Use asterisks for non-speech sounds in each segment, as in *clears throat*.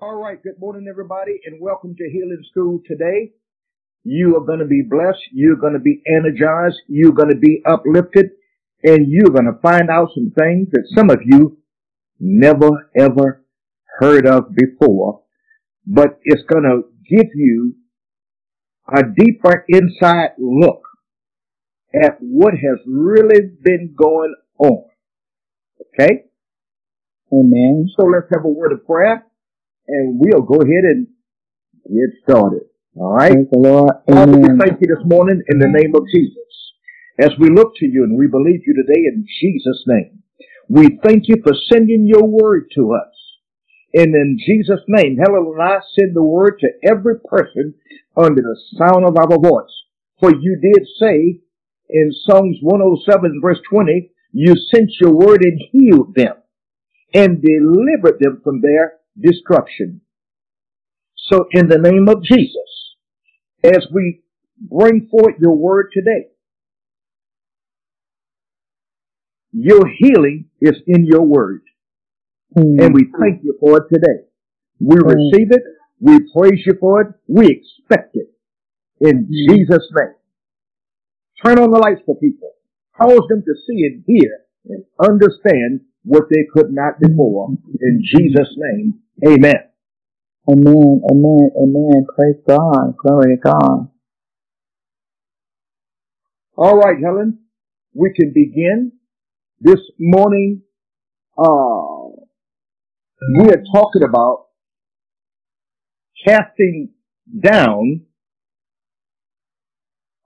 All right. Good morning, everybody, and welcome to Healing School today. You are going to be blessed. You're going to be energized. You're going to be uplifted and you're going to find out some things that some of you never ever heard of before, but it's going to give you a deeper inside look at what has really been going on. Okay? Amen. So let's have a word of prayer and we'll go ahead and get started. All right. Thank the Lord. Father, we thank you this morning in the name of Jesus. As we look to you and we believe you today in Jesus' name, we thank you for sending your word to us. And in Jesus' name, Helen and I send the word to every person under the sound of our voice. For you did say in Psalms 107 verse 20, you sent your word and healed them and delivered them from their destruction. So in the name of Jesus, as we bring forth your word today, your healing is in your word. Mm. And we thank you for it today. We Mm. receive it. We praise you for it. We expect it. In Mm. Jesus' name. Turn on the lights for people. Cause them to see and hear and understand what they could not before. In *laughs* Jesus' name, amen. Amen. Amen. Amen. Praise God. Glory to God. All right, Helen, we can begin this morning. Uh, we are talking about casting down.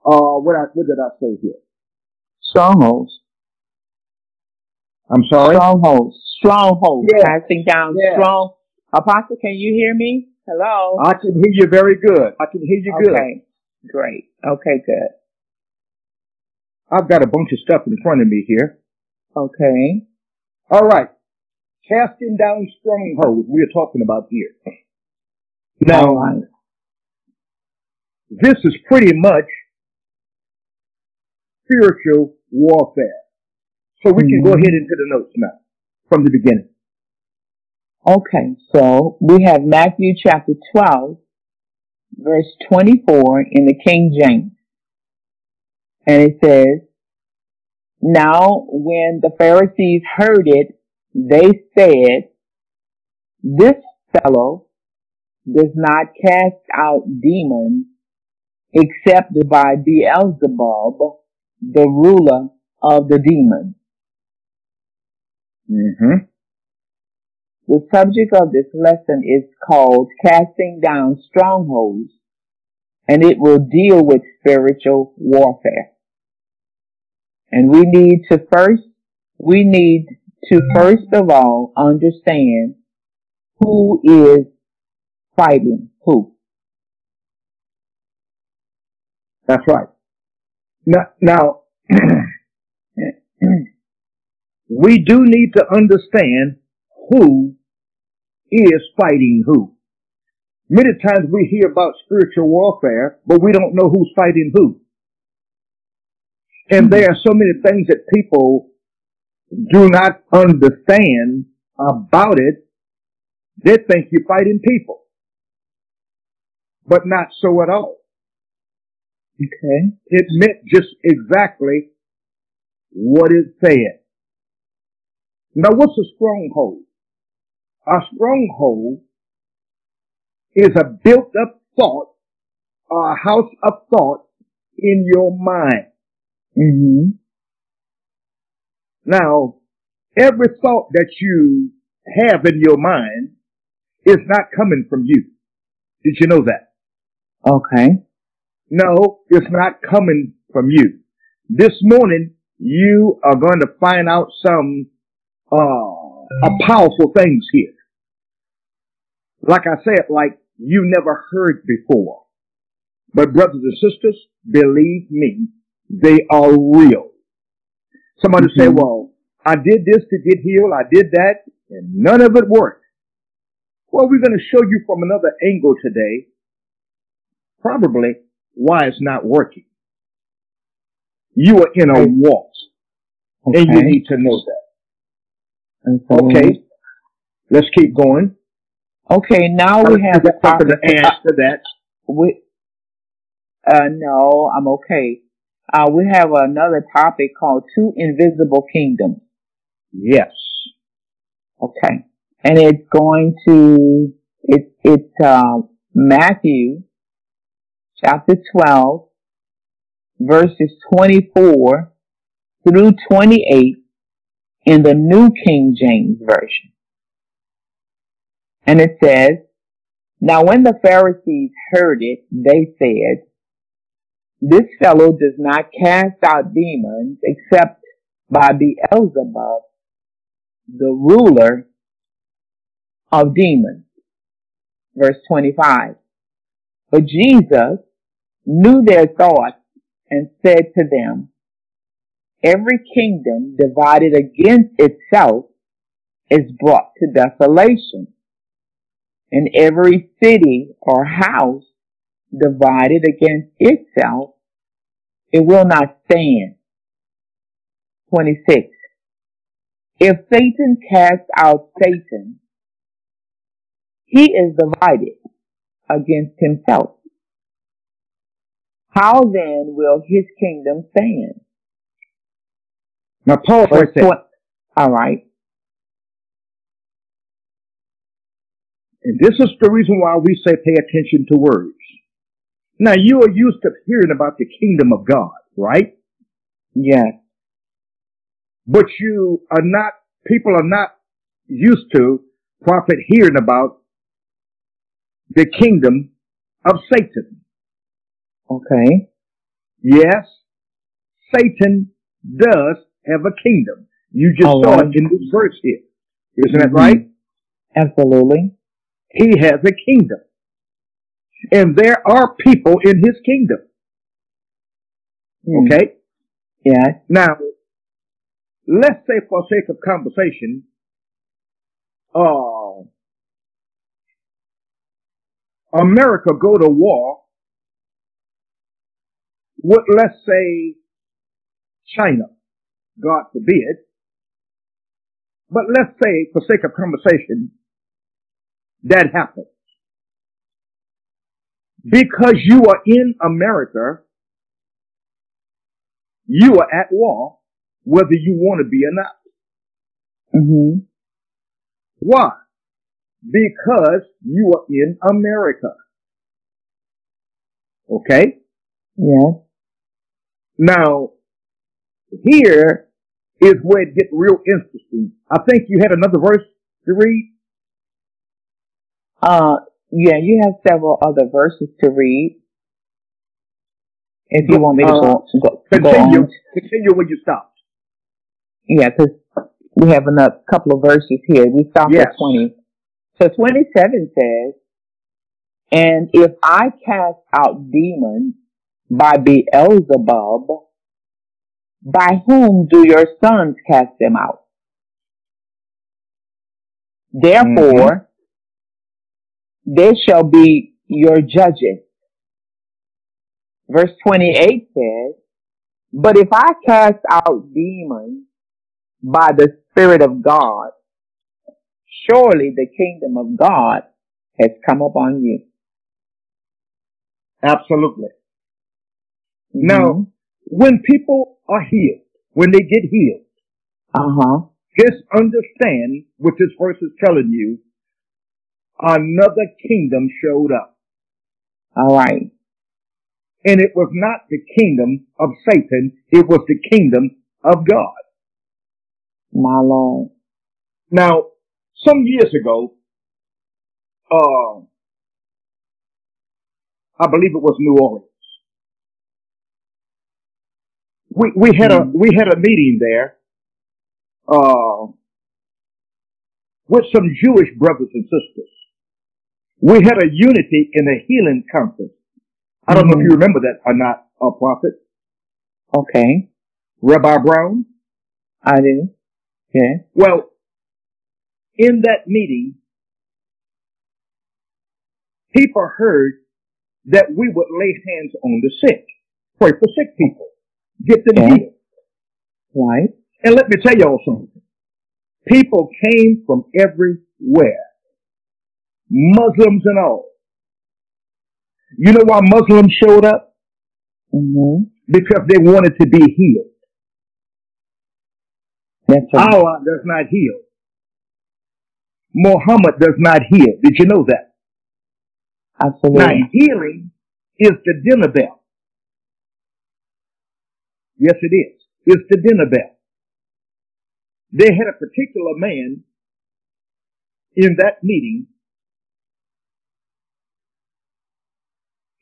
Uh, what I, what did I say here? Strongholds. I'm sorry. Strongholds. Strongholds. Yeah. Casting down Yeah. strong. Apostle, can you hear me? Hello? I can hear you very good. I can hear you good. Okay. Great. Okay, good. I've got a bunch of stuff in front of me here. Okay. All right. Casting down strongholds we are talking about here. Now, right. this is pretty much spiritual warfare. So we can go Mhm. ahead into the notes now from the beginning. Okay, so we have Matthew chapter 12, verse 24 in the King James. And it says, Now when the Pharisees heard it, they said, This fellow does not cast out demons except by Beelzebub, the ruler of the demons. Mm-hmm. The subject of this lesson is called Casting Down Strongholds, and it will deal with spiritual warfare. And we need to first, we need to first of all understand who is fighting who. That's right. Now, now *clears throat* we do need to understand who is fighting who. Many times we hear about spiritual warfare, but we don't know who's fighting who. And there are so many things that people do not understand about it. They think you're fighting people, but not so at all. Okay. It meant just exactly what it said. Now what's a stronghold? A stronghold is a built up thought or a house of thought in your mind. hmm Now, every thought that you have in your mind is not coming from you. Did you know that? Okay. No, it's not coming from you. This morning, you are going to find out some uh, powerful things here. Like I said, like you never heard before. But brothers and sisters, believe me, they are real. Somebody say, Mhm. well, I did this to get healed, I did that, and none of it worked. Well, we're going to show you from another angle today, probably why it's not working. You are in a walk, and you need to know that. Okay, let's keep going. Okay, now we have to add to that. We, uh, no, I'm okay. Uh, we have another topic called Two Invisible Kingdoms. Yes. Okay. And it's going to, it, it's, uh, Matthew chapter 12, verses 24 through 28 in the New King James Version. And it says, Now when the Pharisees heard it, they said, This fellow does not cast out demons except by Beelzebub, the ruler of demons. Verse 25. But Jesus knew their thoughts and said to them, Every kingdom divided against itself is brought to desolation, and every city or house divided against itself, it will not stand. 26. If Satan casts out Satan, he is divided against himself. How then will his kingdom stand? Now pause right there. All right. And this is the reason why we say pay attention to words. Now you are used to hearing about the kingdom of God, right? Yes. But you are not, people are not used to prophet hearing about the kingdom of Satan. Okay. Yes, Satan does have a kingdom. You just All saw right. it in this verse here. Isn't mm-hmm. that right? Absolutely. He has a kingdom. And there are people in his kingdom. Mm. Okay? Yeah. Now, let's say for sake of conversation, uh, America go to war with, let's say, China, God forbid, but let's say, for sake of conversation, that happens. Because you are in America, you are at war, whether you want to be or not. Mm-hmm. Why? Because you are in America. Okay? Yeah. Now, here is where it gets real interesting. I think you had another verse to read. Uh, yeah, you have several other verses to read. If you want me to uh, go, go, continue, go continue when you stopped. Yeah, because we have another couple of verses here. We stopped yes. at 20. So 27 says, And if I cast out demons by Beelzebub, by whom do your sons cast them out? Therefore, mm-hmm. They shall be your judges. Verse 28 says, But if I cast out demons by the Spirit of God, surely the kingdom of God has come upon you. Absolutely. Mm-hmm. Now, when people are healed, when they get healed, uh-huh. just understand what this verse is telling you. Another kingdom showed up. All right. And it was not the kingdom of Satan. It was the kingdom of God. My Lord. Now, some years ago, uh, I believe it was New Orleans. we, we had a mm-hmm. we had a meeting there uh, with some Jewish brothers and sisters. We had a unity in a healing conference. I don't mm-hmm. know if you mm-hmm. remember that or not, a uh, prophet. Okay. Rabbi Brown. I do. Yeah. Well, in that meeting, people heard that we would lay hands on the sick, pray for sick people get them yeah. healed. Right. And let me tell y'all something. People came from everywhere. Muslims and all. You know why Muslims showed up? Mm-hmm. Because they wanted to be healed. That's right. Allah does not heal. Muhammad does not heal. Did you know that? Absolutely. Now, healing is the dinner bell. Yes, it is. It's the dinner bell. They had a particular man in that meeting.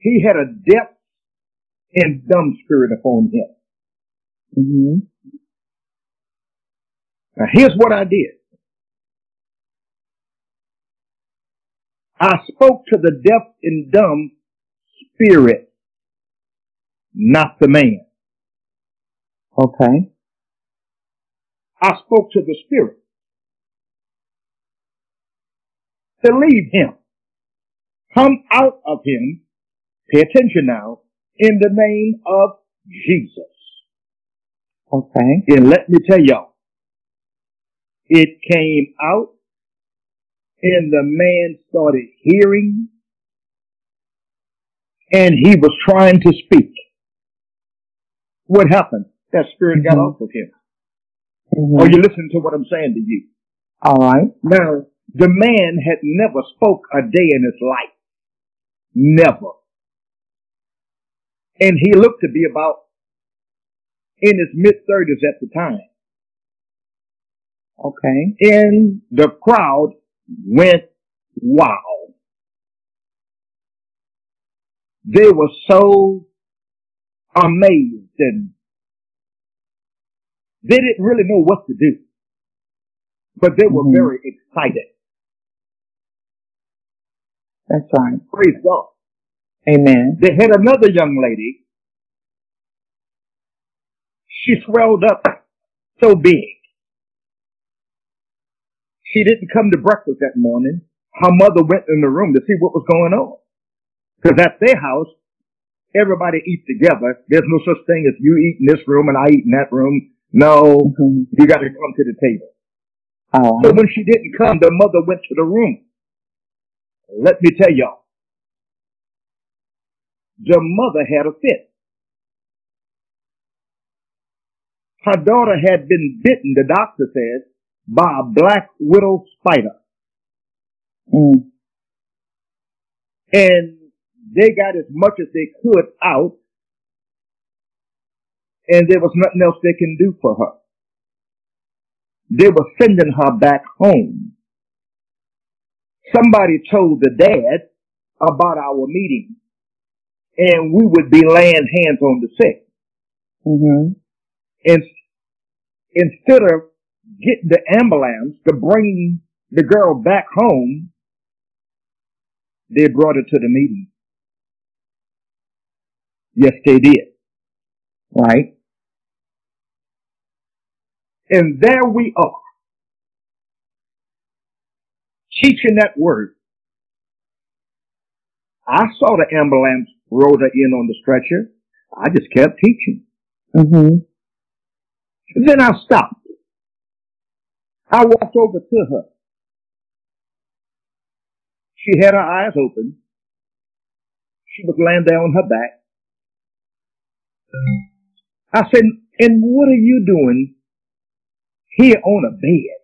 He had a deaf and dumb spirit upon him. Mm-hmm. Now, here's what I did. I spoke to the deaf and dumb spirit, not the man. Okay. I spoke to the spirit to leave him. Come out of him. Pay attention now. In the name of Jesus. Okay. And let me tell y'all, it came out and the man started hearing and he was trying to speak. What happened? That spirit got Mhm. off of him. Mm-hmm. Are you listening to what I'm saying to you? All right. Now, the man had never spoke a day in his life. Never. And he looked to be about in his mid thirties at the time. Okay. And the crowd went wild. They were so amazed and they didn't really know what to do. But they were Mhm. very excited. That's right. Praise God. Amen. They had another young lady. She swelled up so big. She didn't come to breakfast that morning. Her mother went in the room to see what was going on. Because at their house, everybody eats together. There's no such thing as you eat in this room and I eat in that room. No, Mm-hmm. you got to come to the table. All So when she didn't come, the mother went to the room. Let me tell y'all. The mother had a fit. Her daughter had been bitten, the doctor says, by a black widow spider. Mm. And they got as much as they could out. And there was nothing else they can do for her. They were sending her back home. Somebody told the dad about our meeting and we would be laying hands on the sick. Mm-hmm. And instead of getting the ambulance to bring the girl back home, they brought her to the meeting. Yes, they did. Right. And there we are. Teaching that word. I saw the ambulance roll her in on the stretcher. I just kept teaching. Mm-hmm. Then I stopped. I walked over to her. She had her eyes open. She was laying there on her back. I said, and what are you doing here on a bed?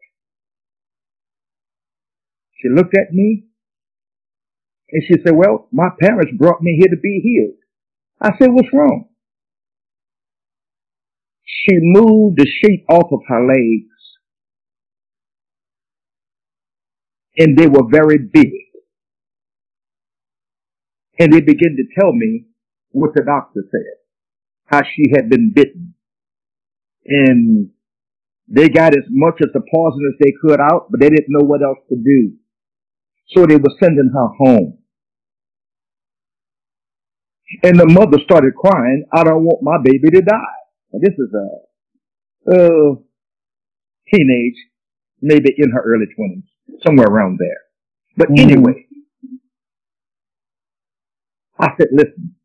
She looked at me and she said, well, my parents brought me here to be healed. I said, what's wrong? She moved the sheet off of her legs and they were very big. And they began to tell me what the doctor said, how she had been bitten. And they got as much of the poison as they could out, but they didn't know what else to do. So they were sending her home. And the mother started crying, I don't want my baby to die. And this is a, uh, teenage, maybe in her early twenties, somewhere around there. But Mhm. anyway, I said, listen,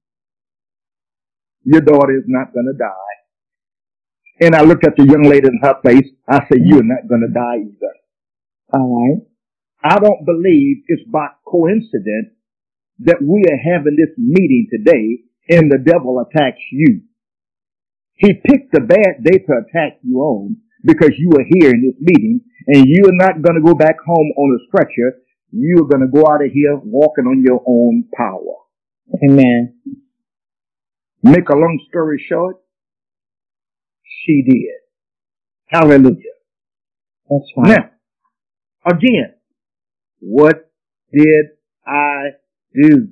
your daughter is not going to die. And I looked at the young lady in her face. I said, you're not going to die either. All right. I don't believe it's by coincidence that we are having this meeting today and the devil attacks you. He picked a bad day to attack you on because you are here in this meeting and you're not going to go back home on a stretcher. You're going to go out of here walking on your own power. Amen. Make a long story short, she did. Hallelujah. That's right. Now, again, what did do?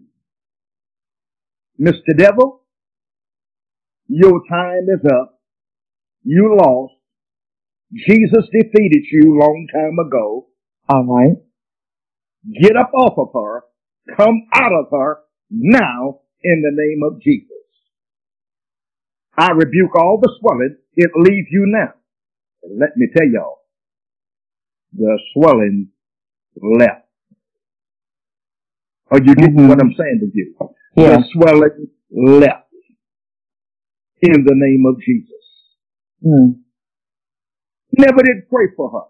Mr. Devil, your time is up. You lost. Jesus defeated you long time ago. All right. Get up off of her. Come out of her now in the name of Jesus. I rebuke all the swelling. It leaves you now. And let me tell y'all, the swelling left. Are you getting mm-hmm. what I'm saying to you? Yeah. The swelling left. In the name of Jesus. Mm. Never did pray for her.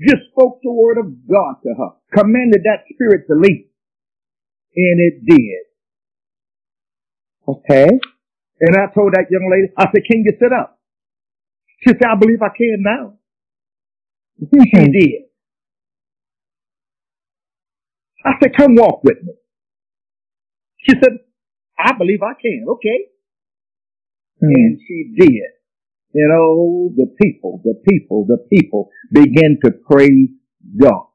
Just spoke the word of God to her. Commanded that spirit to leave. And it did. Okay. And I told that young lady, I said, can you sit up? She said, I believe I can now. she did. I said, come walk with me. She said, I believe I can. Okay. Mm. And she did. You know, the people, the people, the people began to praise God.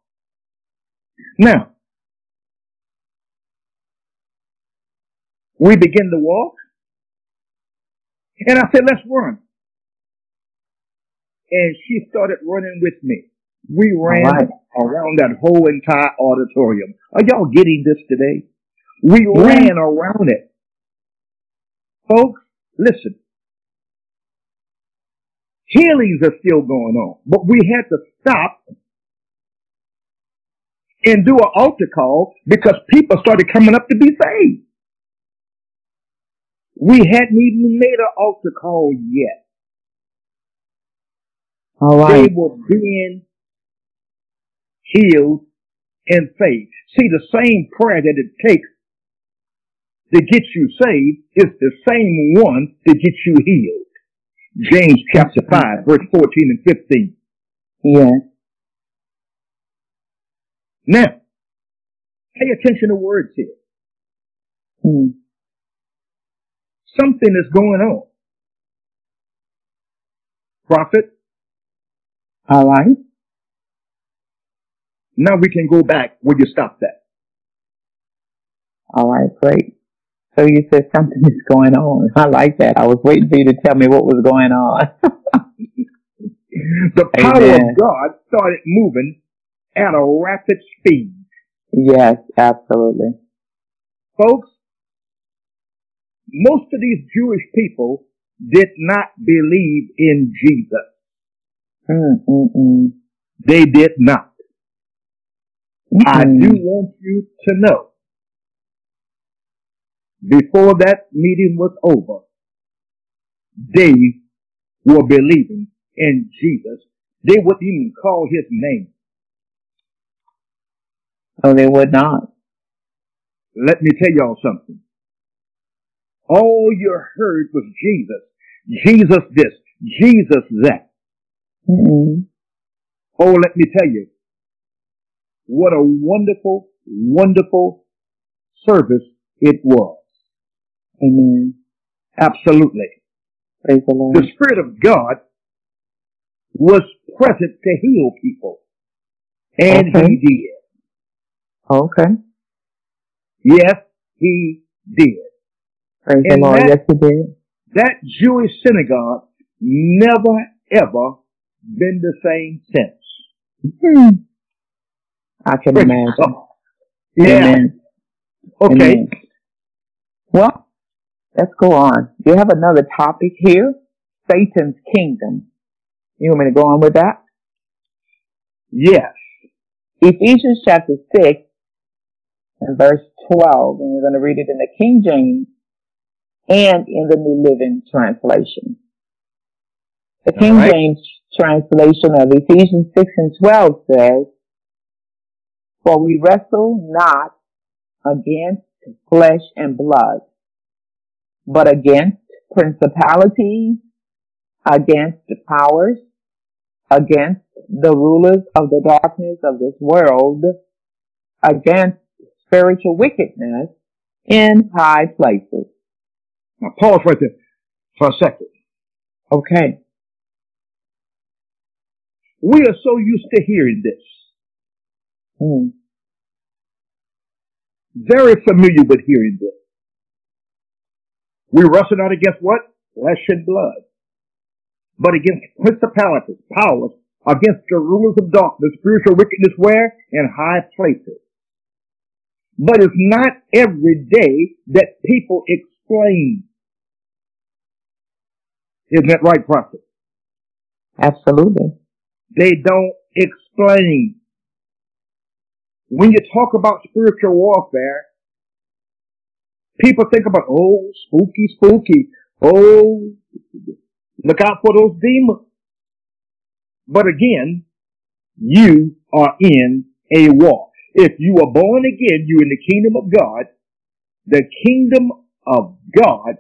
Now, we begin to walk. And I said, let's run. And she started running with me. We ran right. around that whole entire auditorium. Are y'all getting this today? We yeah. ran around it. Folks, listen. Healings are still going on, but we had to stop and do an altar call because people started coming up to be saved. We hadn't even made an altar call yet. All right. They were being healed in faith. See, the same prayer that it takes to get you saved is the same one to get you healed. James chapter 5, verse 14 and 15. Yes. Now, pay attention to words here. Hmm. Something is going on. Prophet. All right. Now we can go back where you stopped at. All right, great. So you said something is going on. *laughs* I like that. I was waiting for you to tell me what was going on. *laughs* the power Amen. of God started moving at a rapid speed. Yes, absolutely. Folks, most of these Jewish people did not believe in Jesus. Mm-mm-mm. They did not. Mm-hmm. I do want you to know before that meeting was over, they were believing in Jesus. They wouldn't even call his name. Oh, they would not. Let me tell y'all something. All you heard was Jesus. Jesus this. Jesus that. Mm-hmm. Oh, let me tell you. What a wonderful, wonderful service it was. Amen. Absolutely. Praise the Lord. The Spirit of God was present to heal people. And okay. he did. Okay. Yes, he did. Praise and the Lord. That, yes, he did. That Jewish synagogue never ever been the same since. Hmm. I can imagine. Yeah. Amen. Okay. Amen. Well, let's go on. You have another topic here. Satan's kingdom. You want me to go on with that? Yes. Ephesians chapter 6 and verse 12, and we're going to read it in the King James and in the New Living Translation. The King right. James translation of Ephesians 6 and 12 says, For we wrestle not against flesh and blood, but against principalities, against powers, against the rulers of the darkness of this world, against spiritual wickedness in high places. Now pause right there for a second. Okay. We are so used to hearing this. Mm. Very familiar with hearing this. We wrestle not against what? Flesh and blood. But against principalities, powers, against the rulers of darkness, spiritual wickedness where? In high places. But it's not every day that people explain. Isn't that right, Prophet? Absolutely. They don't explain. When you talk about spiritual warfare, people think about, oh, spooky, spooky. Oh, look out for those demons. But again, you are in a war. If you are born again, you're in the kingdom of God. The kingdom of God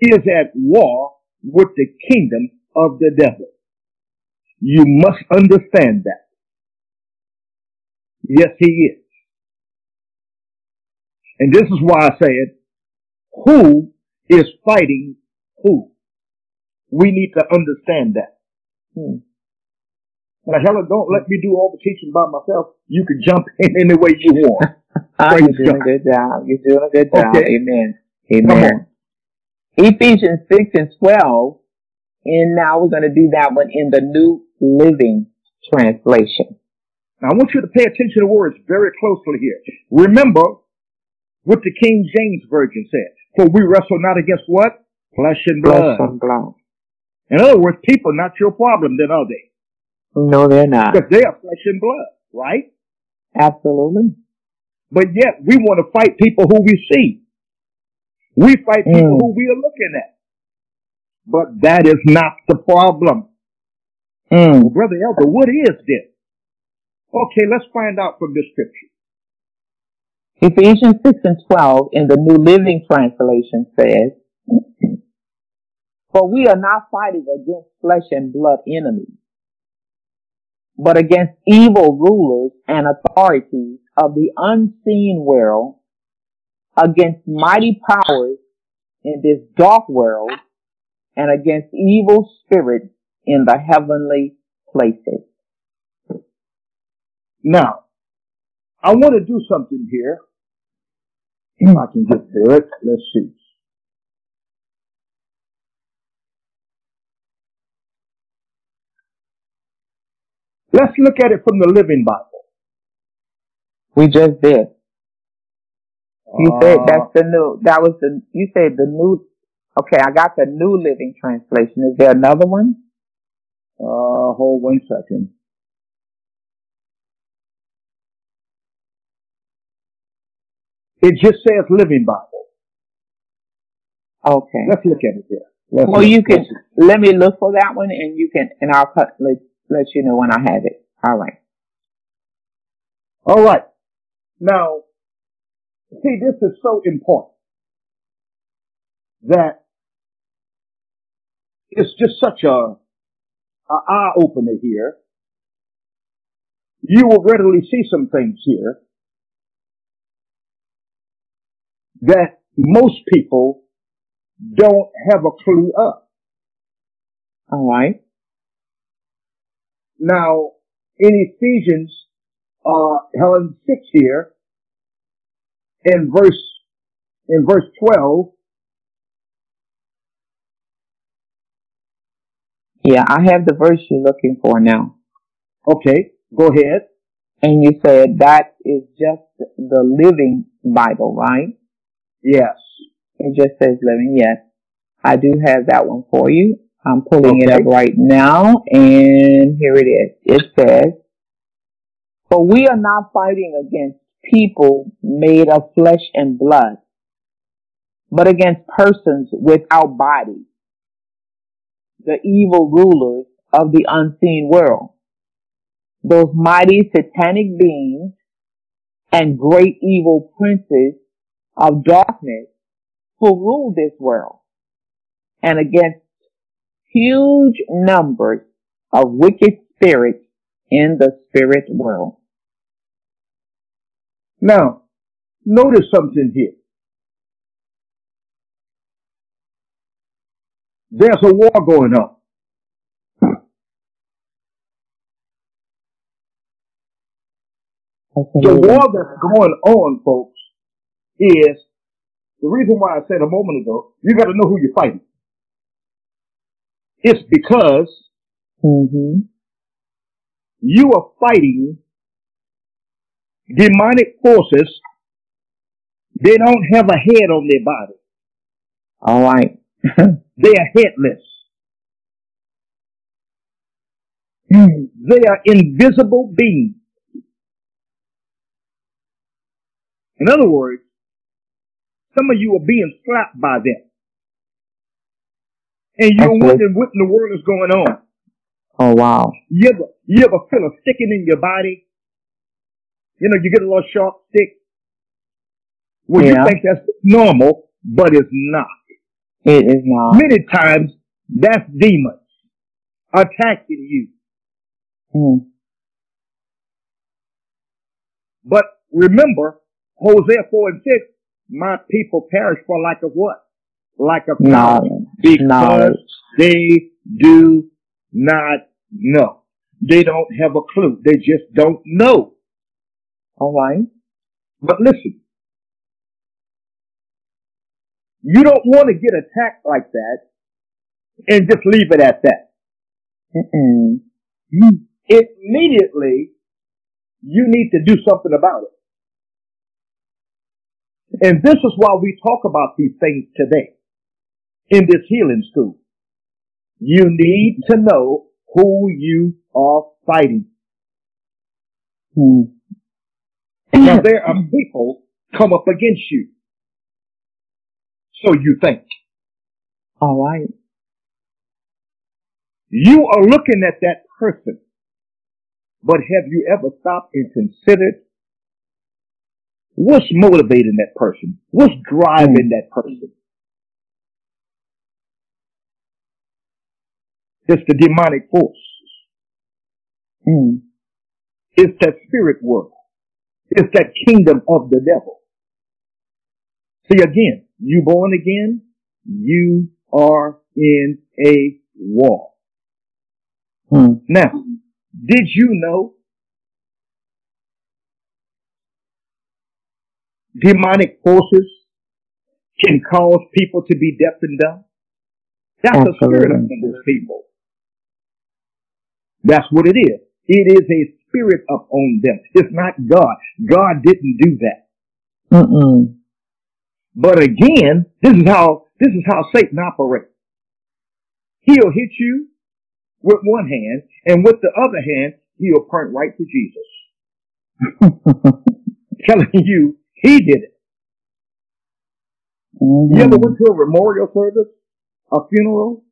is at war with the kingdom of the devil. You must understand that. Yes, he is. And this is why I said, who is fighting who? We need to understand that. Hmm. Now, Helen, don't let me do all the teaching by myself. You can jump *laughs* in any way you want. *laughs* You're doing God. a good job. You're doing a good job. Okay. Amen. Amen. Ephesians 6 and 12. And now we're going to do that one in the New Living Translation. Now I want you to pay attention to words very closely here. Remember what the King James Version said. For we wrestle not against what? Flesh and blood. Flesh and blood. In other words, people not your problem then are they? No, they're not. Because they are flesh and blood, right? Absolutely. But yet we want to fight people who we see. We fight people mm. who we are looking at. But that is not the problem. Mm. Well, Brother Elder, what is this? Okay, let's find out from this scripture. Ephesians 6 and 12 in the New Living Translation says, For we are not fighting against flesh and blood enemies, but against evil rulers and authorities of the unseen world, against mighty powers in this dark world, and against evil spirits in the heavenly places. Now, I want to do something here. If I can get to it, let's see. Let's look at it from the Living Bible. We just did. You uh, said that's the new, that was the, you said the new, okay, I got the New Living Translation. Is there another one? Uh, hold one second. It just says Living Bible. Okay. Let's look at it here. Let's well, you can, let me look for that one and you can, and I'll cut, let, let you know when I have it. All right. All right. Now, see, this is so important that it's just such a, a eye opener here. You will readily see some things here that most people don't have a clue of. All right. Now, in Ephesians, uh, Helen 6 here, in verse, in verse 12, Yeah, I have the verse you're looking for now. Okay, go ahead. And you said that is just the living Bible, right? Yes. It just says living, yes. I do have that one for you. I'm pulling okay. it up right now, and here it is. It says, For we are not fighting against people made of flesh and blood, but against persons without bodies, the evil rulers of the unseen world, those mighty satanic beings and great evil princes of darkness who rule this world and against huge numbers of wicked spirits in the spirit world. Now, notice something here. There's a war going on. The war that's going on, folks, is the reason why I said a moment ago, you got to know who you're fighting. It's because Mm-hmm. you are fighting demonic forces. They don't have a head on their body. All right. *laughs* They are headless. They are invisible beings. In other words, some of you are being slapped by them. And you're Okay. wondering what in the world is going on. Oh wow. You ever, you ever feel a sticking in your body? You know, you get a little sharp stick. Well, Yeah. you think that's normal, but it's not. It is not. Many times, that's demons attacking you. Mm. But remember, Hosea 4 and 6, my people perish for lack of what? Lack of knowledge. Knowledge. Because Knowledge. they do not know. They don't have a clue. They just don't know. All right. But listen, you don't want to get attacked like that and just leave it at that. Mm-mm. Immediately, you need to do something about it. And this is why we talk about these things today in this healing school. You need to know who you are fighting. Mm. Now there are people come up against you. So you think. All right. You are looking at that person, but have you ever stopped and considered what's motivating that person? What's driving that person? It's the demonic force. Mm. It's that spirit world. It's that kingdom of the devil. See again, you born again, you are in a war. Mm. Now, did you know demonic forces can cause people to be deaf and dumb? That's a spirit Absolutely. upon those people. That's what it is. It is a spirit upon them. It's not God. God didn't do that. Mm-mm. But again, this is how this is how Satan operates. He'll hit you with one hand, and with the other hand, he'll point right to Jesus, *laughs* telling you he did it. Mhm. You ever went to a memorial service, a funeral,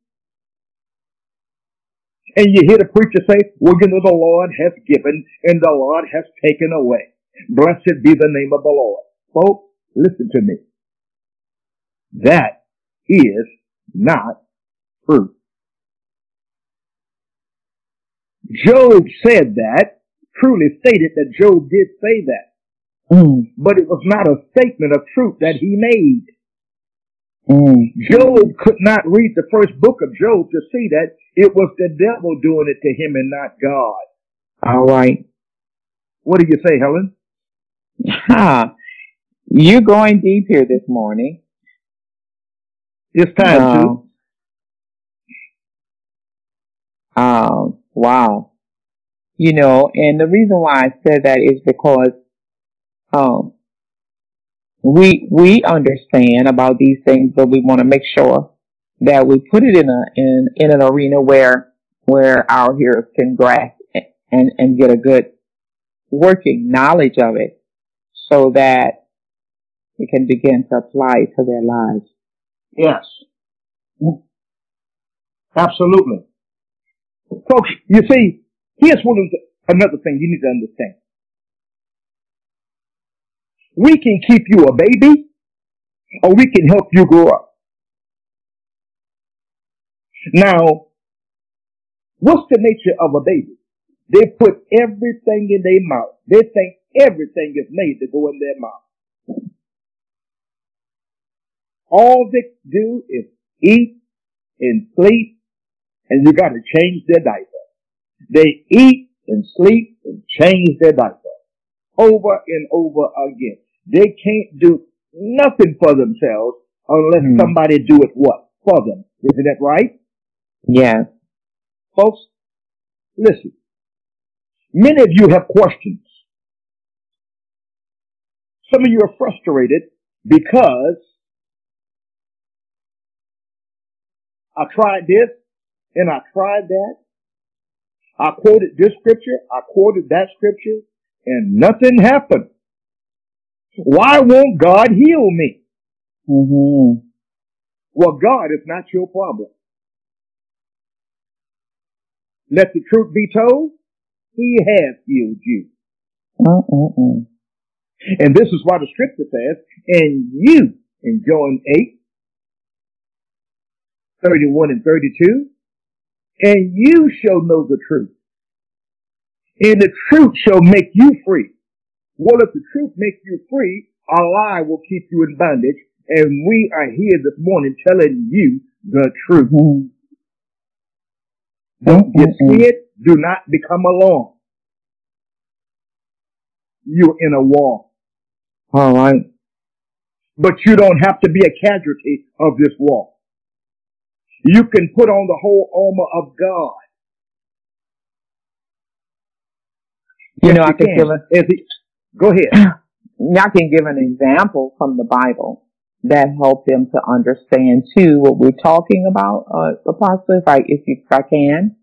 and you hear the preacher say, "Well, you know, the Lord has given and the Lord has taken away. Blessed be the name of the Lord." Folks, listen to me. That is not true. Job said that, truly stated that Job did say that, Mm. but it was not a statement of truth that he made. Mm. Job could not read the first book of Job to see that it was the devil doing it to him and not God. All right. What do you say, Helen? Ha. You're going deep here this morning. It's time to. Um, um, wow. You know, and the reason why I said that is because um, we we understand about these things, but we want to make sure that we put it in a in in an arena where where our hearers can grasp and and get a good working knowledge of it, so that it can begin to apply to their lives. Yes. Absolutely. Folks, you see, here's one of the, another thing you need to understand. We can keep you a baby or we can help you grow up. Now, what's the nature of a baby? They put everything in their mouth. They think everything is made to go in their mouth. All they do is eat and sleep, and you got to change their diaper. They eat and sleep and change their diaper over and over again. They can't do nothing for themselves unless mm. somebody do it what? For them. Isn't that right? Yes. Folks, listen. Many of you have questions. Some of you are frustrated because I tried this and I tried that. I quoted this scripture, I quoted that scripture, and nothing happened. Why won't God heal me? Mm-hmm. Well, God is not your problem. Let the truth be told, He has healed you. Mm-mm-mm. And this is why the scripture says, and you, in John 8, 31 and 32, and you shall know the truth. And the truth shall make you free. Well, if the truth makes you free, a lie will keep you in bondage. And we are here this morning telling you the truth. Mm-hmm. Don't get scared. Do not become alarmed. You're in a war. All right. But you don't have to be a casualty of this war. You can put on the whole armor of God. You yes, know, I can give a, go ahead. *clears throat* I can give an example from the Bible that help them to understand too what we're talking about, uh, Apostle, if I, if, you, if I can.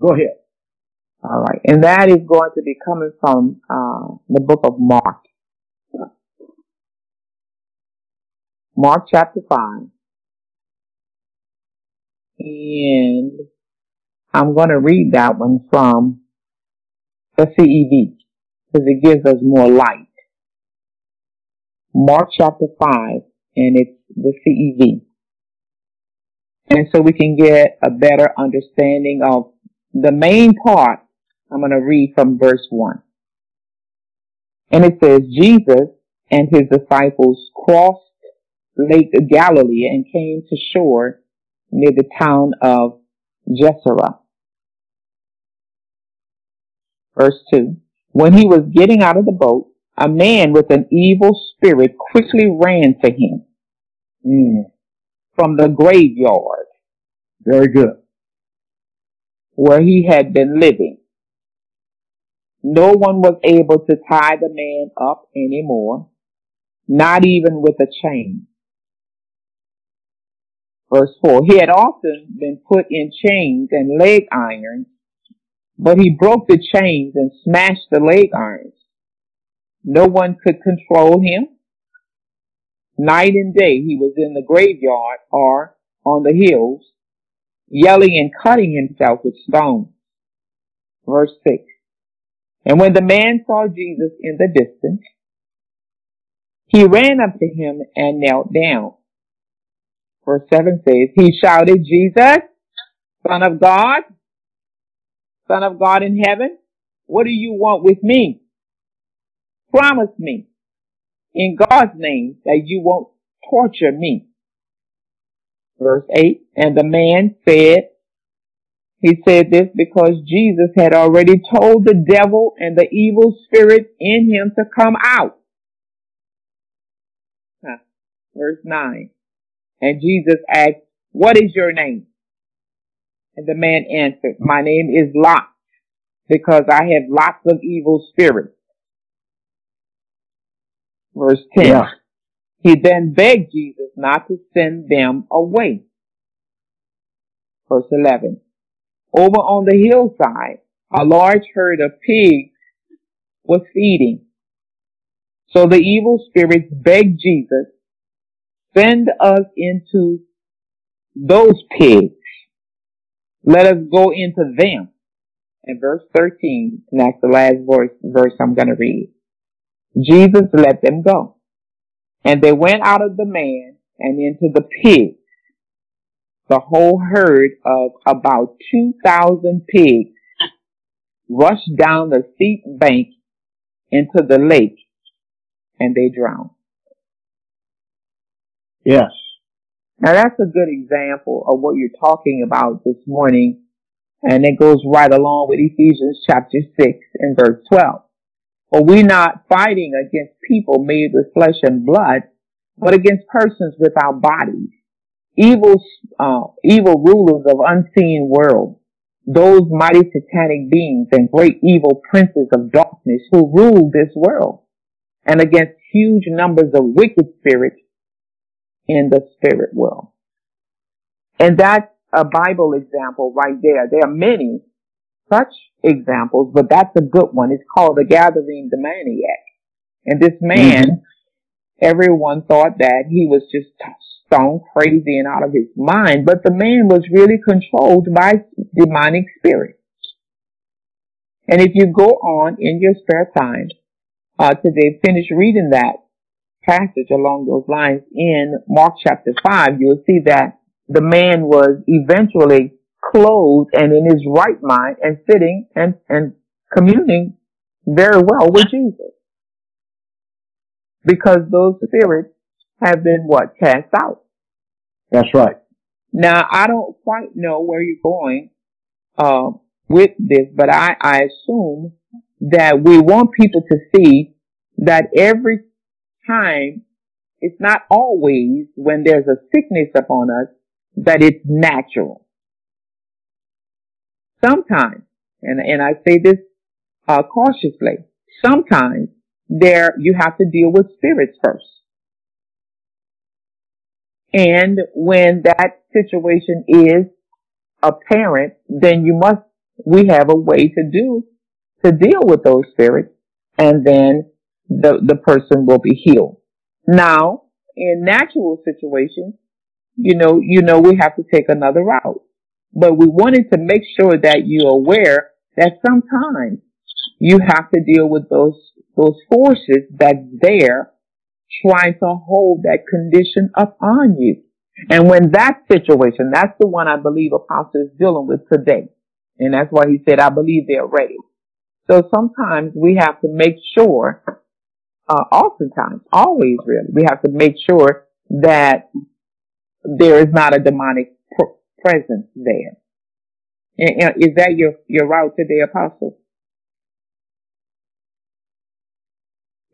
Go ahead. All right. And that is going to be coming from, uh, the book of Mark. Mark chapter 5. And I'm going to read that one from the CEV because it gives us more light. Mark chapter 5 and it's the CEV. And so we can get a better understanding of the main part. I'm going to read from verse 1. And it says, Jesus and his disciples crossed Lake Galilee and came to shore near the town of Gennesaret. Verse 2. When he was getting out of the boat, a man with an evil spirit quickly ran to him mm. from the graveyard. Very good. Where he had been living. No one was able to tie the man up anymore, not even with a chain. Verse 4. He had often been put in chains and leg irons, but he broke the chains and smashed the leg irons. No one could control him. Night and day he was in the graveyard or on the hills, yelling and cutting himself with stones. Verse 6. And when the man saw Jesus in the distance, he ran up to him and knelt down. Verse 7 says, He shouted, Jesus, Son of God, Son of God in heaven, what do you want with me? Promise me in God's name that you won't torture me. Verse 8, and the man said, he said this because Jesus had already told the devil and the evil spirit in him to come out. Huh. Verse 9. And Jesus asked, what is your name? And the man answered, my name is Lot because I have lots of evil spirits. Verse 10. Yeah. He then begged Jesus not to send them away. Verse 11. Over on the hillside, a large herd of pigs was feeding. So the evil spirits begged Jesus Send us into those pigs. Let us go into them. And verse 13, and that's the last verse, verse I'm going to read. Jesus let them go. And they went out of the man and into the pigs. The whole herd of about 2,000 pigs rushed down the steep bank into the lake and they drowned. Yes. Now that's a good example of what you're talking about this morning. And it goes right along with Ephesians chapter 6 and verse 12. For we're not fighting against people made with flesh and blood, but against persons without bodies, evil, uh, evil rulers of unseen world, those mighty satanic beings and great evil princes of darkness who rule this world, and against huge numbers of wicked spirits in the spirit world. And that's a Bible example right there. There are many such examples, but that's a good one. It's called the Gadarene demoniac. And this man, mm-hmm. everyone thought that he was just stone crazy and out of his mind, but the man was really controlled by demonic spirits. And if you go on in your spare time, uh, today, finish reading that passage along those lines in Mark chapter 5, you'll see that the man was eventually clothed and in his right mind and sitting and, and communing very well with Jesus. Because those spirits have been what? Cast out. That's right. Now, I don't quite know where you're going, uh, with this, but I, I assume that we want people to see that every time, it's not always when there's a sickness upon us that it's natural. Sometimes, and, and I say this uh, cautiously, sometimes there you have to deal with spirits first. And when that situation is apparent, then you must, we have a way to do, to deal with those spirits and then the, the person will be healed. Now, in natural situations, you know, you know, we have to take another route. But we wanted to make sure that you're aware that sometimes you have to deal with those, those forces that's there trying to hold that condition up on you. And when that situation, that's the one I believe Apostle is dealing with today. And that's why he said, I believe they're ready. So sometimes we have to make sure, uh, oftentimes, always really, we have to make sure that there is not a demonic pr- presence there. And, and is that your, your route today, Apostle?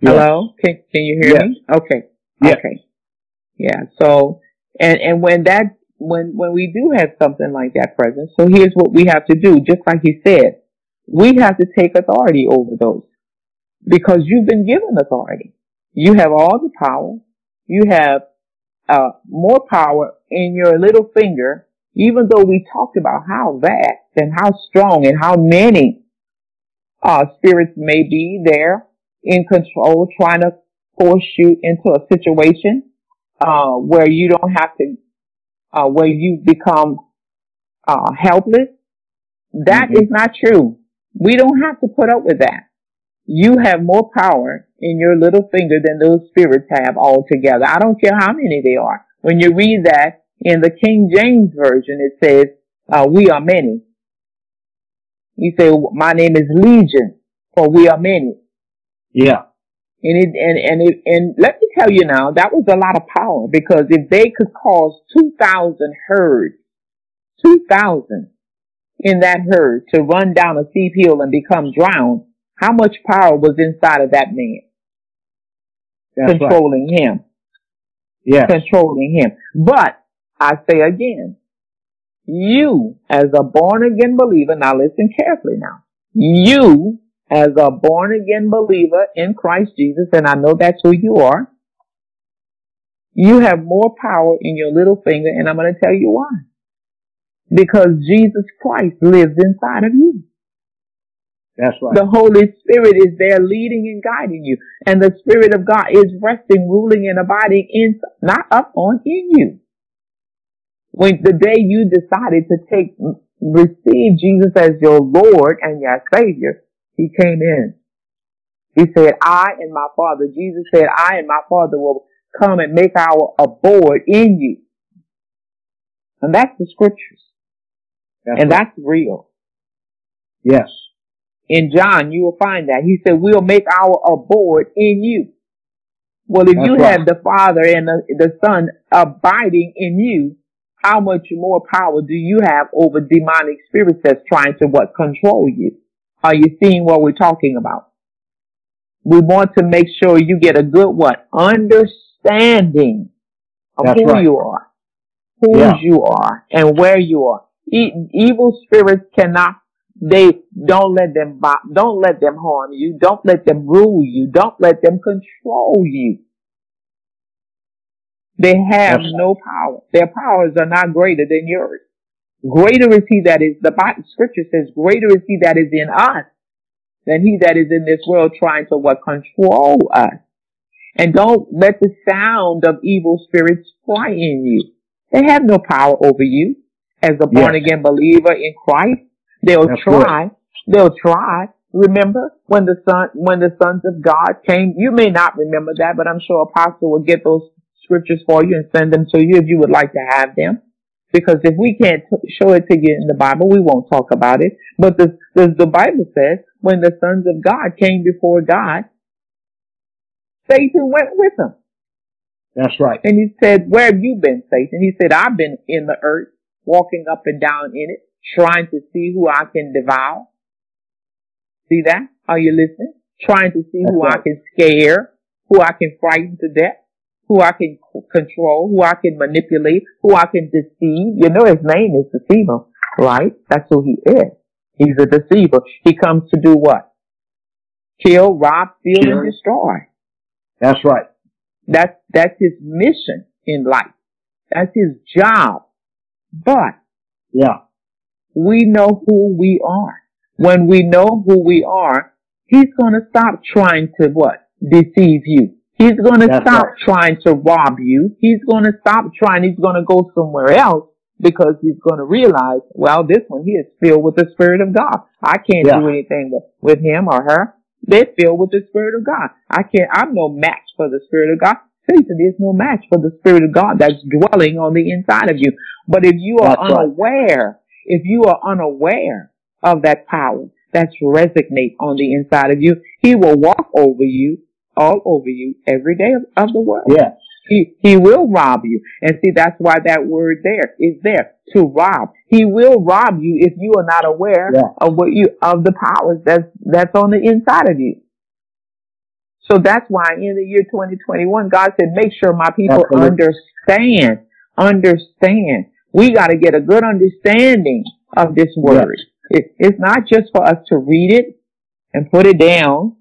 Yes. Hello? Can, can you hear yes. me? Okay. Yes. Okay. Yeah. So, and, and when that, when, when we do have something like that present, so here's what we have to do, just like he said, we have to take authority over those because you've been given authority. You have all the power. You have uh, more power in your little finger, even though we talked about how vast and how strong and how many uh, spirits may be there in control, trying to force you into a situation uh, where you don't have to, uh, where you become uh, helpless. That mm-hmm. is not true. We don't have to put up with that. You have more power in your little finger than those spirits have altogether. I don't care how many they are. When you read that in the King James Version, it says, uh, we are many. You say, my name is Legion, for we are many. Yeah. And it, and, and it, and let me tell you now, that was a lot of power because if they could cause 2,000 herds, 2,000 in that herd to run down a steep hill and become drowned, how much power was inside of that man? That's controlling right. him. Yeah. Controlling him. But I say again, you as a born again believer, now listen carefully now. You as a born again believer in Christ Jesus, and I know that's who you are, you have more power in your little finger, and I'm going to tell you why. Because Jesus Christ lives inside of you. That's right. The Holy Spirit is there leading and guiding you. And the Spirit of God is resting, ruling, and abiding in, not up on, in you. When the day you decided to take, receive Jesus as your Lord and your Savior, He came in He said, I and my Father. Jesus said, I and my Father will come and make our abode in you. And that's the scriptures. That's and right. that's real. Yes. In John, you will find that. He said, we'll make our abode in you. Well, if that's you right. have the Father and the, the Son abiding in you, how much more power do you have over demonic spirits that's trying to what control you? Are you seeing what we're talking about? We want to make sure you get a good what? Understanding of that's who right. you are, whose yeah. you are, and where you are. E- evil spirits cannot they don't let them don't let them harm you. Don't let them rule you. Don't let them control you. They have That's no power. Their powers are not greater than yours. Greater is he that is, the Bible, scripture says, greater is he that is in us than he that is in this world trying to what control us. And don't let the sound of evil spirits frighten you. They have no power over you as a born yes. again believer in Christ. They'll That's try. Good. They'll try. Remember when the son, when the sons of God came, you may not remember that, but I'm sure Apostle will get those scriptures for you and send them to you if you would like to have them. Because if we can't t- show it to you in the Bible, we won't talk about it. But the, the, the Bible says when the sons of God came before God, Satan went with them. That's right. And he said, where have you been, Satan? He said, I've been in the earth, walking up and down in it, trying to see who I can devour. See that? Are you listening? Trying to see That's who right. I can scare, who I can frighten to death who I can control, who I can manipulate, who I can deceive. You know his name is deceiver, right? That's who he is. He's a deceiver. He comes to do what? Kill, rob, steal, Kill. and destroy. That's right. That's, that's his mission in life. That's his job. But, yeah, we know who we are. When we know who we are, he's gonna stop trying to what? Deceive you. He's going to stop right. trying to rob you. He's going to stop trying. He's going to go somewhere else because he's going to realize, well, this one he is filled with the Spirit of God. I can't yeah. do anything with, with him or her. They're filled with the Spirit of God. I can't, I'm no match for the Spirit of God. Satan is no match for the Spirit of God that's dwelling on the inside of you. But if you are that's unaware. If you are unaware of that power that's resonate on the inside of you, he will walk over you all over you every day of, of the world. Yes. He, he will rob you. And see, that's why that word there is there to rob. He will rob you if you are not aware yeah. of what you, of the powers that's, that's on the inside of you. So that's why in the year 2021, God said, make sure my people Absolutely. understand, understand. We got to get a good understanding of this word. Yes. It, it's not just for us to read it and put it down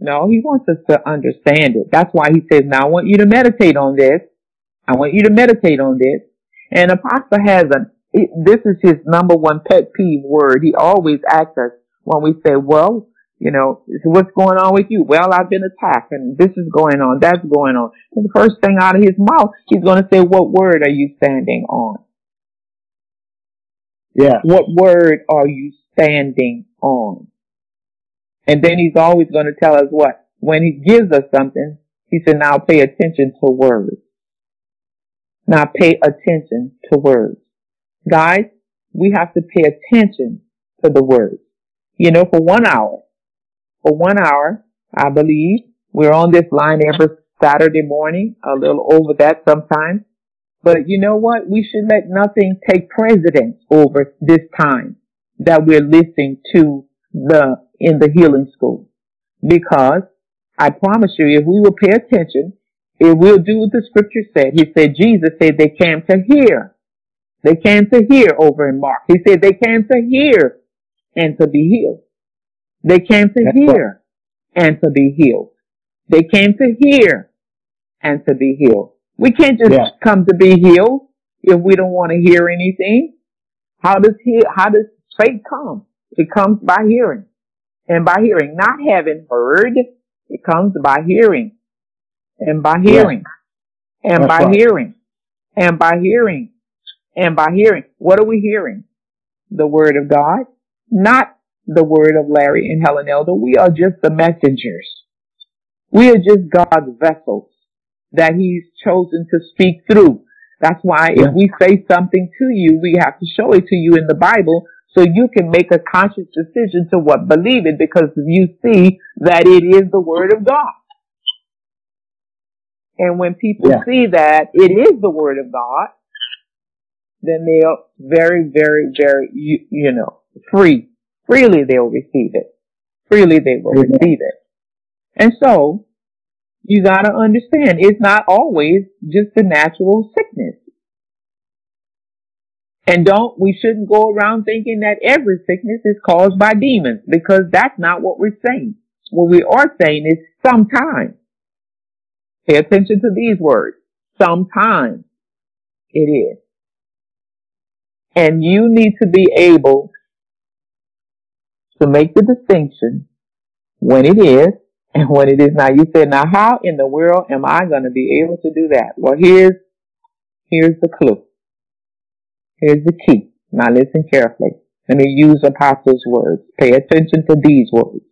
no, he wants us to understand it. That's why he says, now I want you to meditate on this. I want you to meditate on this. And Apostle has a, this is his number one pet peeve word. He always asks us when we say, well, you know, what's going on with you? Well, I've been attacked and this is going on, that's going on. And the first thing out of his mouth, he's going to say, what word are you standing on? Yeah. What word are you standing on? And then he's always going to tell us what? When he gives us something, he said, now pay attention to words. Now pay attention to words. Guys, we have to pay attention to the words. You know, for one hour, for one hour, I believe we're on this line every Saturday morning, a little over that sometimes. But you know what? We should let nothing take precedence over this time that we're listening to the in the healing school. Because I promise you, if we will pay attention, it will do what the scripture said. He said, Jesus said they came to hear. They came to hear over in Mark. He said they came to hear and to be healed. They came to That's hear and to be healed. They came to hear and to be healed. We can't just yeah. come to be healed if we don't want to hear anything. How does he, how does faith come? It comes by hearing and by hearing, not having heard. It comes by hearing and by hearing yes. and That's by right. hearing and by hearing and by hearing. What are we hearing? The word of God, not the word of Larry and Helen Elder. We are just the messengers. We are just God's vessels that He's chosen to speak through. That's why if we say something to you, we have to show it to you in the Bible so you can make a conscious decision to what believe it because you see that it is the word of God. And when people yeah. see that it is the word of God, then they are very, very, very, you, you know, free, freely they'll receive it. Freely they will Amen. receive it. And so, you gotta understand, it's not always just the natural sickness. And don't, we shouldn't go around thinking that every sickness is caused by demons because that's not what we're saying. What we are saying is sometimes. Pay attention to these words. Sometimes it is. And you need to be able to make the distinction when it is and when it is not. You said, now how in the world am I going to be able to do that? Well, here's, here's the clue. Here's the key. Now listen carefully. Let me use Apostle's words. Pay attention to these words.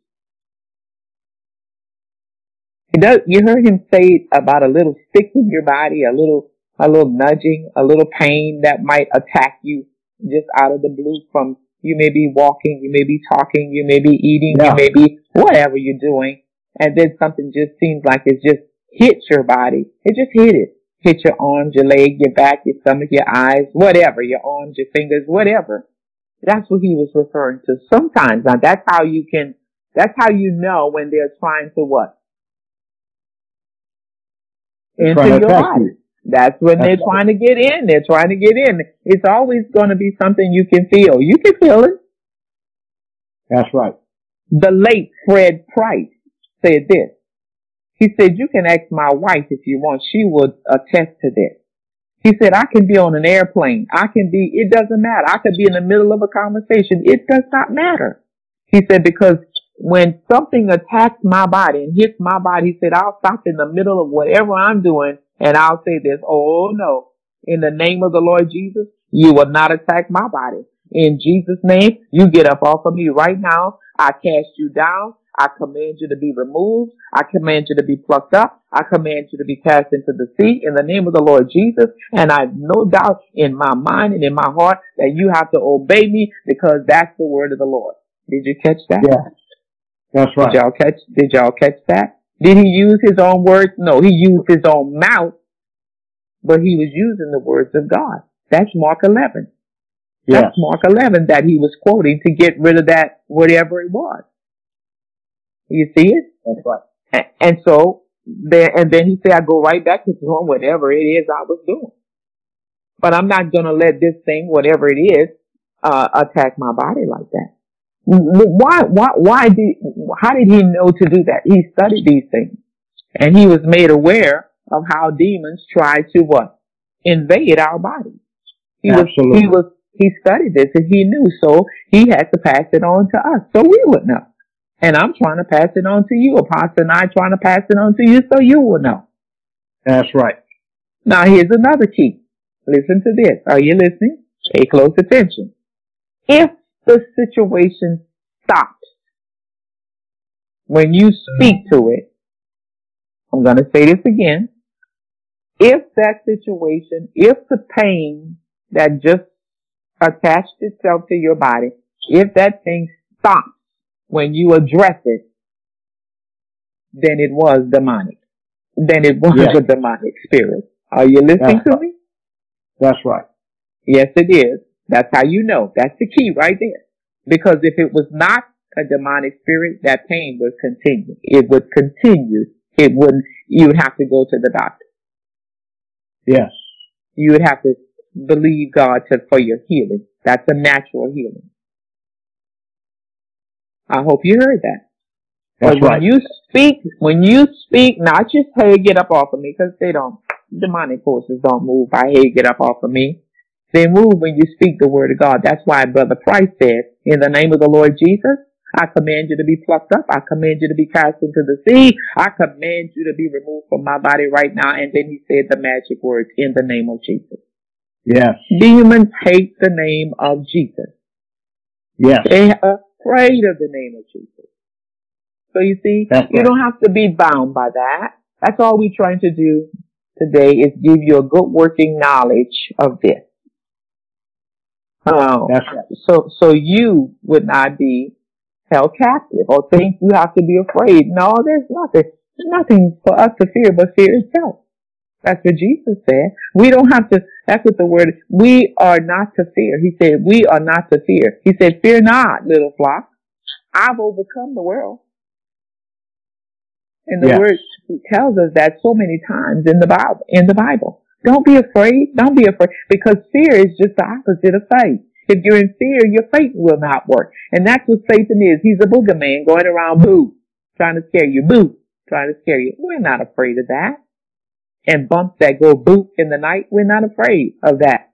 He does, you heard him say about a little stick in your body, a little, a little nudging, a little pain that might attack you just out of the blue from you may be walking, you may be talking, you may be eating, yeah. you may be whatever you're doing, and then something just seems like it just hits your body. It just hit it. Hit your arms, your leg, your back, your stomach, your eyes, whatever, your arms, your fingers, whatever. That's what he was referring to. Sometimes, now that's how you can, that's how you know when they're trying to what? Into your body. You. That's when That's they're trying to get in. They're trying to get in. It's always going to be something you can feel. You can feel it. That's right. The late Fred Price said this. He said, you can ask my wife if you want. She would attest to this. He said, I can be on an airplane. I can be, it doesn't matter. I could be in the middle of a conversation. It does not matter. He said, because when something attacks my body and hits my body, he said, I'll stop in the middle of whatever I'm doing and I'll say this, oh no, in the name of the Lord Jesus, you will not attack my body. In Jesus' name, you get up off of me right now. I cast you down. I command you to be removed. I command you to be plucked up. I command you to be cast into the sea in the name of the Lord Jesus. And I have no doubt in my mind and in my heart that you have to obey me because that's the word of the Lord. Did you catch that? Yeah. That's right. Did y'all catch, did y'all catch that? Did he use his own words? No, he used his own mouth, but he was using the words of God. That's Mark 11. Yes. That's Mark 11 that he was quoting to get rid of that, whatever it was. You see it? That's right. And, and so, then, and then he said, I go right back to doing whatever it is I was doing. But I'm not going to let this thing, whatever it is, uh, attack my body like that. Why, why, why did, how did he know to do that? He studied these things and he was made aware of how demons try to what? Invade our bodies. He Absolutely. was, he was, he studied this and he knew, so he had to pass it on to us so we would know. And I'm trying to pass it on to you. Apostle and I trying to pass it on to you so you will know. That's right. Now here's another key. Listen to this. Are you listening? Pay close attention. If the situation stops. When you speak to it, I'm going to say this again. If that situation, if the pain that just attached itself to your body, if that thing stops when you address it, then it was demonic. Then it was yes. a demonic spirit. Are you listening That's to right. me? That's right. Yes, it is. That's how you know. That's the key right there. Because if it was not a demonic spirit, that pain would continue. It would continue. It wouldn't, you would have to go to the doctor. Yes. You would have to believe God to, for your healing. That's a natural healing. I hope you heard that. That's when right. you speak, when you speak, not just, hey, get up off of me, because they don't, demonic forces don't move by, hey, get up off of me. They move when you speak the word of God. That's why Brother Price said, in the name of the Lord Jesus, I command you to be plucked up. I command you to be cast into the sea. I command you to be removed from my body right now. And then he said the magic words in the name of Jesus. Yes. Demons hate the name of Jesus. Yes. They are afraid of the name of Jesus. So you see, That's you right. don't have to be bound by that. That's all we're trying to do today is give you a good working knowledge of this. Um, That's right. so, so you would not be held captive or think you have to be afraid. No, there's nothing, there's nothing for us to fear but fear itself. That's what Jesus said. We don't have to, that's what the word, we are not to fear. He said, we are not to fear. He said, fear not, little flock. I've overcome the world. And the Yes. word tells us that so many times in the Bible, in the Bible. Don't be afraid. Don't be afraid because fear is just the opposite of faith. If you're in fear, your faith will not work. And that's what Satan is. He's a boogeyman going around boo, trying to scare you, boo, trying to scare you. We're not afraid of that. And bumps that go boop in the night, we're not afraid of that.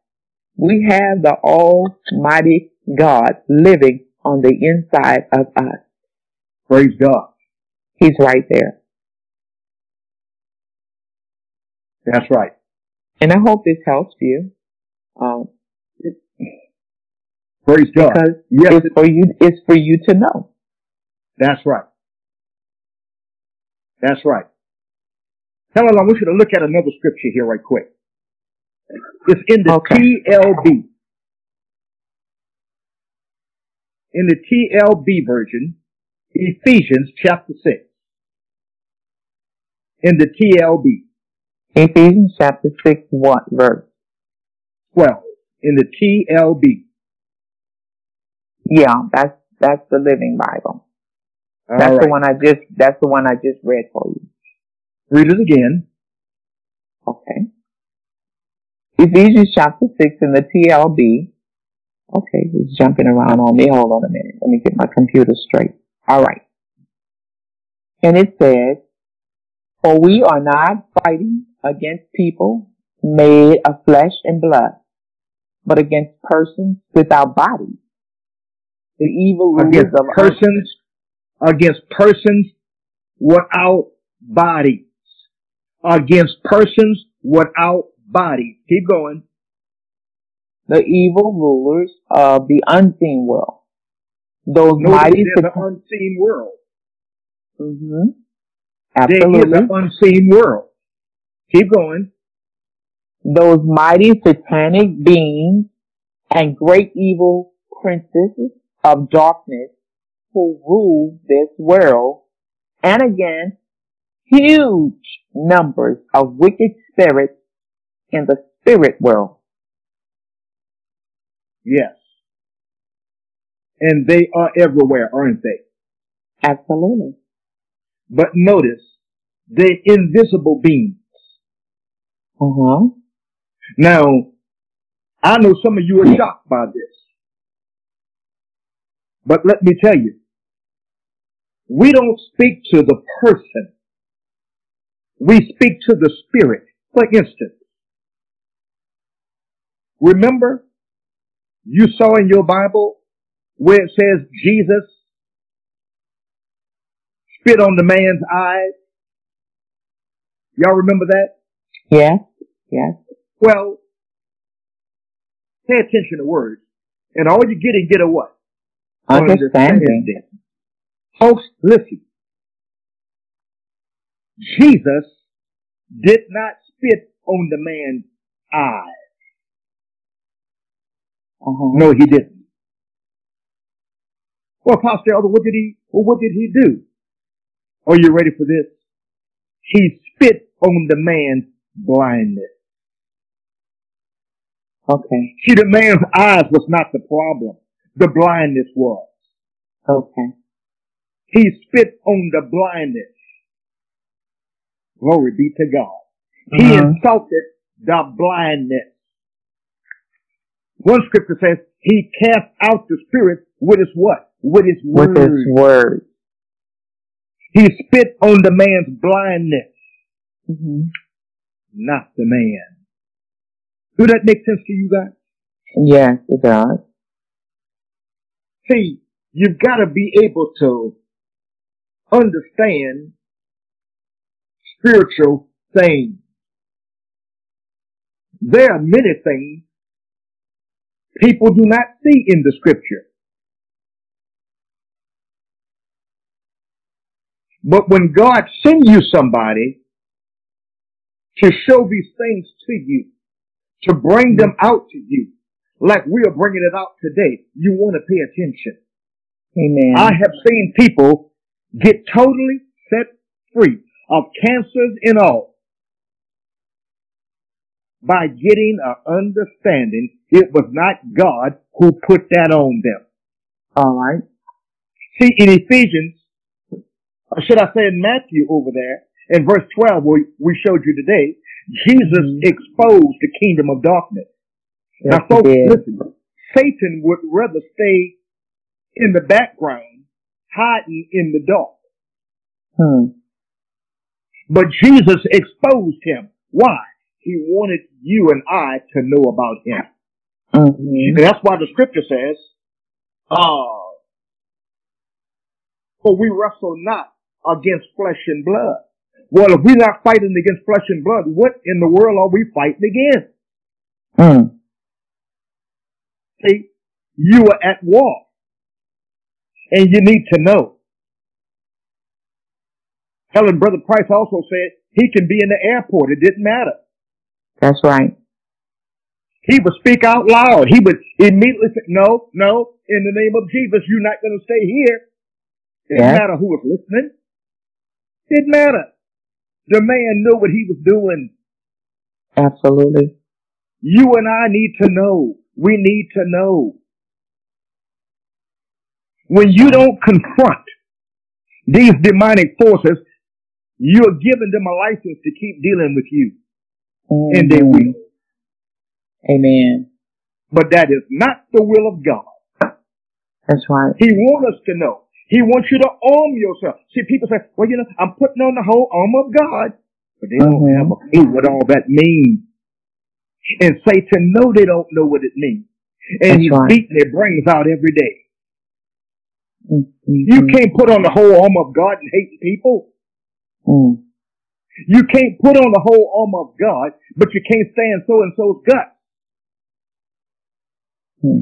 We have the Almighty God living on the inside of us. Praise God. He's right there. That's right. And I hope this helps you. Um, Praise God. because Yes, it's for you, it's for you to know. that's right. That's right. Helen, I want you to look at another scripture here right quick. It's in the Okay. TLB. In the TLB version, Ephesians chapter 6. In the TLB, Ephesians chapter 6, what verse? 12. In the TLB. Yeah, that's, that's the Living Bible. All That's the one I just, that's the one I just read for you. Read it again. Okay. Ephesians chapter 6 in the TLB. Okay, he's jumping around on me. Hold on a minute. Let me get my computer straight. All right. And it says, For we are not fighting against people made of flesh and blood, but against persons without bodies. The evil Against of persons, against persons without bodies. Against persons without bodies. Keep going. the evil rulers of the unseen world. Those Notice mighty there's an unseen world. Mm-hmm. There is Absolutely. an unseen world. Keep going. Those mighty satanic beings and great evil princesses of darkness who rule this world and again huge numbers of wicked spirits in the spirit world. Yes. And they are everywhere, aren't they? Absolutely. But notice, they're invisible beings. Uh-huh. Now, I know some of you are shocked by this. But let me tell you, we don't speak to the person. We speak to the spirit. For instance, remember you saw in your Bible where it says Jesus spit on the man's eyes? Y'all remember that? Yes. Yes. Well, pay attention to words. And all you get and get a what? Understanding. Folks, listen. Jesus did not spit on the man's eyes. Uh-huh. No, he didn't. Well, Pastor Elder, what did he, well, what did he do? Are you ready for this? He spit on the man's blindness. Okay. See, the man's eyes was not the problem. The blindness was. Okay. He spit on the blindness. Glory be to God. He Mhm. insulted the blindness. One scripture says he cast out the spirit with his what? With his With his word. He spit on the man's blindness, hmm not the man. Do that make sense to you guys? Yes, it does. See, you've got to be able to understand spiritual things. There are many things people do not see in the scripture. But when God sends you somebody to show these things to you, to bring them out to you, like we are bringing it out today, you want to pay attention. Amen. I have seen people get totally set free of cancers and all by getting an understanding it was not God who put that on them. All right. See, in Ephesians, or should I say in Matthew over there, in verse 12, where we showed you today, Jesus Mhm. exposed the kingdom of darkness. Yes, now, folks, listen. Satan would rather stay in the background, hiding in the dark. Hmm. But Jesus exposed him. Why? He wanted you and I to know about him. Mhm. And that's why the scripture says, uh, for we wrestle not against flesh and blood. Well, if we're not fighting against flesh and blood, what in the world are we fighting against? Hmm. See, you are at war. And you need to know. Helen, Brother Price also said he can be in the airport. It didn't matter. That's right. He would speak out loud. He would immediately say, no, no, in the name of Jesus, you're not going to stay here. It didn't Yes. matter who was listening. It Didn't matter. The man knew what he was doing. Absolutely. You and I need to know. We need to know. When you don't confront these demonic forces, you're giving them a license to keep dealing with you. And they will. Amen. But that is not the will of God. That's right. He wants us to know. He wants you to arm yourself. See, people say, well, you know, I'm putting on the whole armor of God. But they don't Mhm. have a clue what all that means. And Satan know they don't know what it means. And That's he's right. beating their brains out every day. Mhm. You can't put on the whole armor of God and hate people. Mm. You can't put on the whole armor of God, but you can't stand so and so's gut. Mm.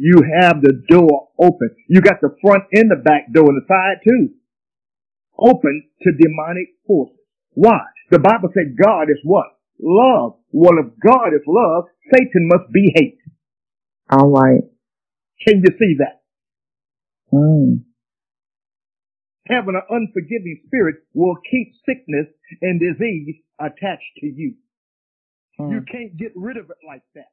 You have the door open. You got the front and the back door and the side too. Open to demonic forces. Why? The Bible said God is what? Love. Well, if God is love, Satan must be hate. All right. Can you see that? Mm. Having an unforgiving spirit will keep sickness and disease attached to you. You Mm. can't get rid of it like that.